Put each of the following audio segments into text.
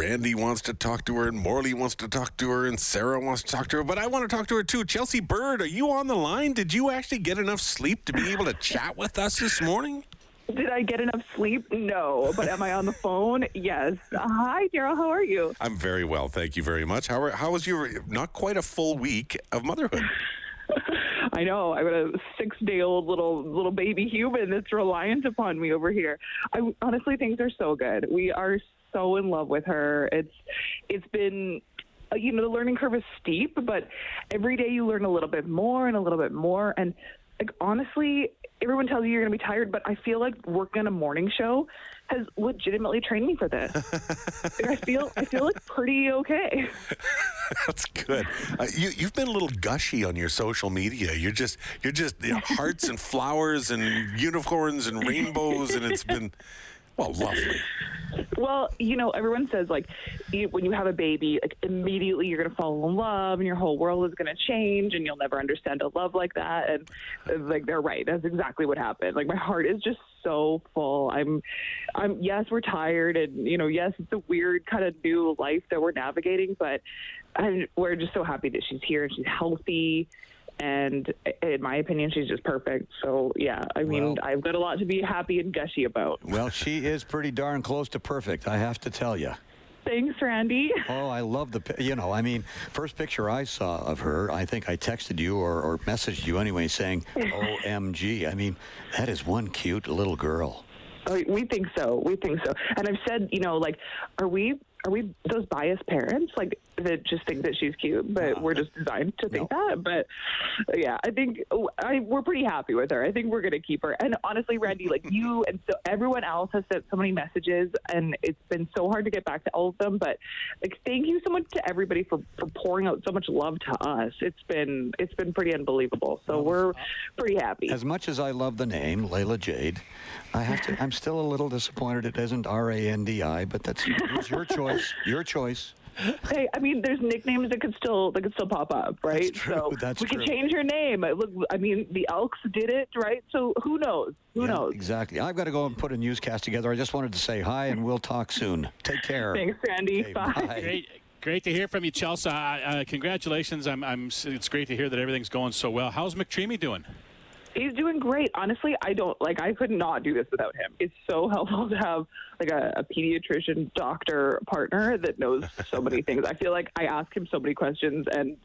Randy wants to talk to her, and Morley wants to talk to her, and Sarah wants to talk to her, but I want to talk to her too. Chelsea Bird, are you on the line? Did you actually get enough sleep to be able to chat with us this morning? Did I get enough sleep? No. But am I on the phone? Yes. Hi, Daryl. How are you? I'm very well, thank you very much. How, are, how was your not quite a full week of motherhood? I know. I've got a six-day-old little little baby human that's reliant upon me over here. I honestly think they're so good. We are so in love with her. It's it's been uh, you know the learning curve is steep, but every day you learn a little bit more and a little bit more. And like honestly, everyone tells you you're going to be tired, but I feel like working on a morning show has legitimately trained me for this. I feel I feel like pretty okay. That's good. Uh, you you've been a little gushy on your social media. You're just you're just you know, hearts and flowers and unicorns and rainbows, and it's been well lovely. Well, you know, everyone says like you, when you have a baby, like immediately you're going to fall in love, and your whole world is going to change, and you'll never understand a love like that. And uh, like they're right, that's exactly what happened. Like my heart is just so full. I'm, I'm yes, we're tired, and you know, yes, it's a weird kind of new life that we're navigating, but I'm, we're just so happy that she's here and she's healthy and in my opinion, she's just perfect. So yeah, I mean, Well- I've got a lot to be happy and gushy about. Well, she is pretty darn close to perfect, I have to tell you. Thanks, Randy. Oh, I love the, you know, I mean, first picture I saw of her, I think I texted you or, or messaged you anyway saying, OMG. I mean, that is one cute little girl. Oh, we think so. We think so. And I've said, you know, like, are we are we those biased parents like that just think that she's cute, but we're just designed to think that. But yeah, I think oh, I, we're pretty happy with her. I think we're gonna keep her. And honestly, Randy, like you and so everyone else has sent so many messages, and it's been so hard to get back to all of them. But like, thank you so much to everybody for for pouring out so much love to us. It's been it's been pretty unbelievable. So we're uh, pretty happy. As much as I love the name, Layla Jade, I have to, I'm still a little disappointed it isn't R A N D I, but that's it's your choice. Your choice. Hey, I mean, there's nicknames that could still that could still pop up, right? true, So that's we true. could change her name. Uh, Look, I mean, the Elks did it, right? So who knows? Who Yeah, knows? Exactly. I've got to go and put a newscast together. I just wanted to say hi and we'll talk soon. Take care. Thanks, Randy. Okay, Bye. bye. Great, great to hear from you, Chelsea. Uh, uh, congratulations. I'm, I'm. It's great to hear that everything's going so well. How's McDreamy doing? He's doing great. Honestly, I don't like. I could not do this without him. It's so helpful to have like a, a pediatrician doctor partner that knows so many things. I feel like I ask him so many questions, and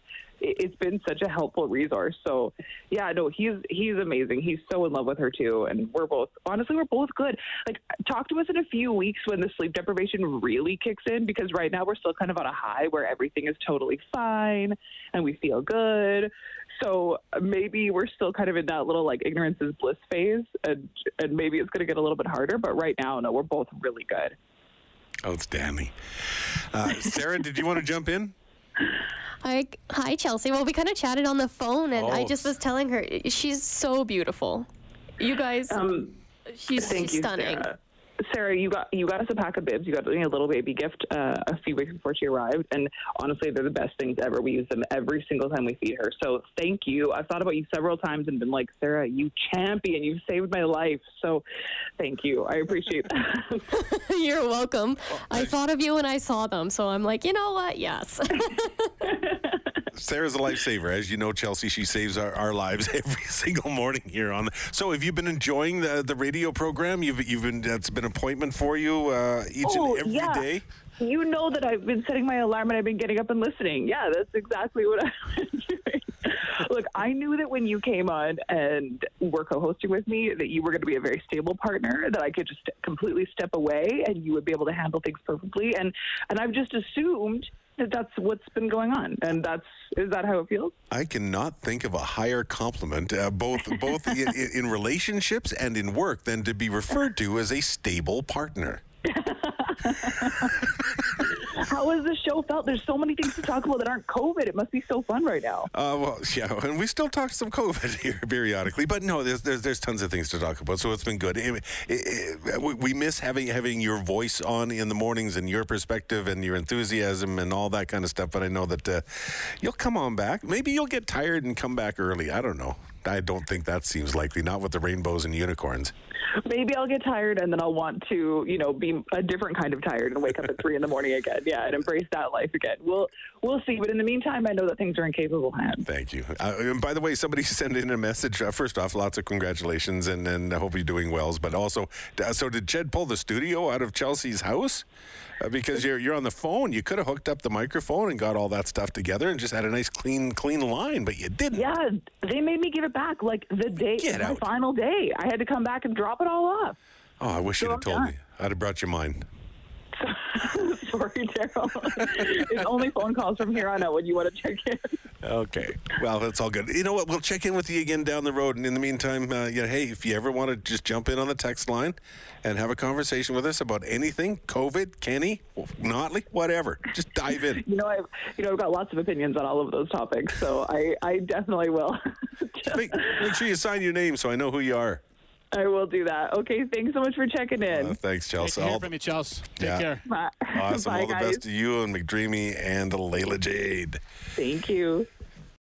it, it's been such a helpful resource. So, yeah, no, he's he's amazing. He's so in love with her too, and we're both honestly we're both good. Like, talk to us in a few weeks when the sleep deprivation really kicks in, because right now we're still kind of on a high where everything is totally fine and we feel good. So maybe we're still kind of in that little like ignorance is bliss phase, and and maybe it's going to get a little bit harder. But right now, no, we're both really good. Oh, Outstanding. Uh, Sarah, did you want to jump in? Hi, hi, Chelsea. Well, we kind of chatted on the phone, and I Oh. just was telling her she's so beautiful. You guys, Um, she's, thank she's you, stunning. Sarah. Sarah, you got you got us a pack of bibs. You got me a little baby gift uh, a few weeks before she arrived, and honestly, they're the best things ever. We use them every single time we feed her. So thank you. I've thought about you several times and been like, Sarah, you champion. You've saved my life. So thank you. I appreciate that. You're welcome. I thought of you when I saw them, so I'm like, you know what? Yes. Sarah's a lifesaver. As you know, Chelsea, she saves our, our lives every single morning here on. So, have you been enjoying the the radio program? You've you've been that's been appointment for you uh, each Oh, and every yeah. day. You know that I've been setting my alarm and I've been getting up and listening. Yeah, that's exactly what I've been doing. Look, I knew that when you came on and were co-hosting with me, that you were going to be a very stable partner. That I could just completely step away and you would be able to handle things perfectly. And and I've just assumed that's what's been going on. And that's is that how it feels? I cannot think of a higher compliment, uh, both both in, in, in relationships and in work, than to be referred to as a stable partner. How has the show felt? There's so many things to talk about that aren't COVID. It must be so fun right now. Uh, well, yeah, and we still talk some COVID here periodically, but no, there's, there's there's tons of things to talk about, so it's been good. It- it- it- we- miss having having your voice on in the mornings and your perspective and your enthusiasm and all that kind of stuff. But I know that uh, you'll come on back. Maybe you'll get tired and come back early. I don't know. I don't think that seems likely. Not with the rainbows and unicorns. Maybe I'll get tired and then I'll want to, you know, be a different kind of tired and wake up at three in the morning again. Yeah, and embrace that life again. We'll we'll see. But in the meantime, I know that things are in capable hands. Thank you. Uh, and by the way, somebody sent in a message. Uh, first off, lots of congratulations, and, and I hope you're doing well. But also, uh, so did Jed pull the studio out of Chelsea's house? Uh, because you're you're on the phone, you could have hooked up the microphone and got all that stuff together and just had a nice clean clean line, but you didn't. Yeah, they made me give it back like the day, Get my out. final day. I had to come back and drop it all off. Oh, I wish you'd have told done. me. I'd have brought you mine. Sorry, Daryl. it's only phone calls from here on out when you want to check in. Okay. Well, that's all good. You know what? We'll check in with you again down the road. And in the meantime, uh, yeah, hey, if you ever want to just jump in on the text line and have a conversation with us about anything, COVID, Kenney, Notley, whatever, just dive in. You know, I've you know I've got lots of opinions on all of those topics, so I I definitely will. make, make sure you sign your name so I know who you are. I will do that. Okay, thanks so much for checking in. Uh, thanks, Great Chelsea. to hear All- from you, Chelsea. Take Yeah. care. Bye. Awesome. Bye, all the guys. best to you and McDreamy and Layla Jade. Thank you.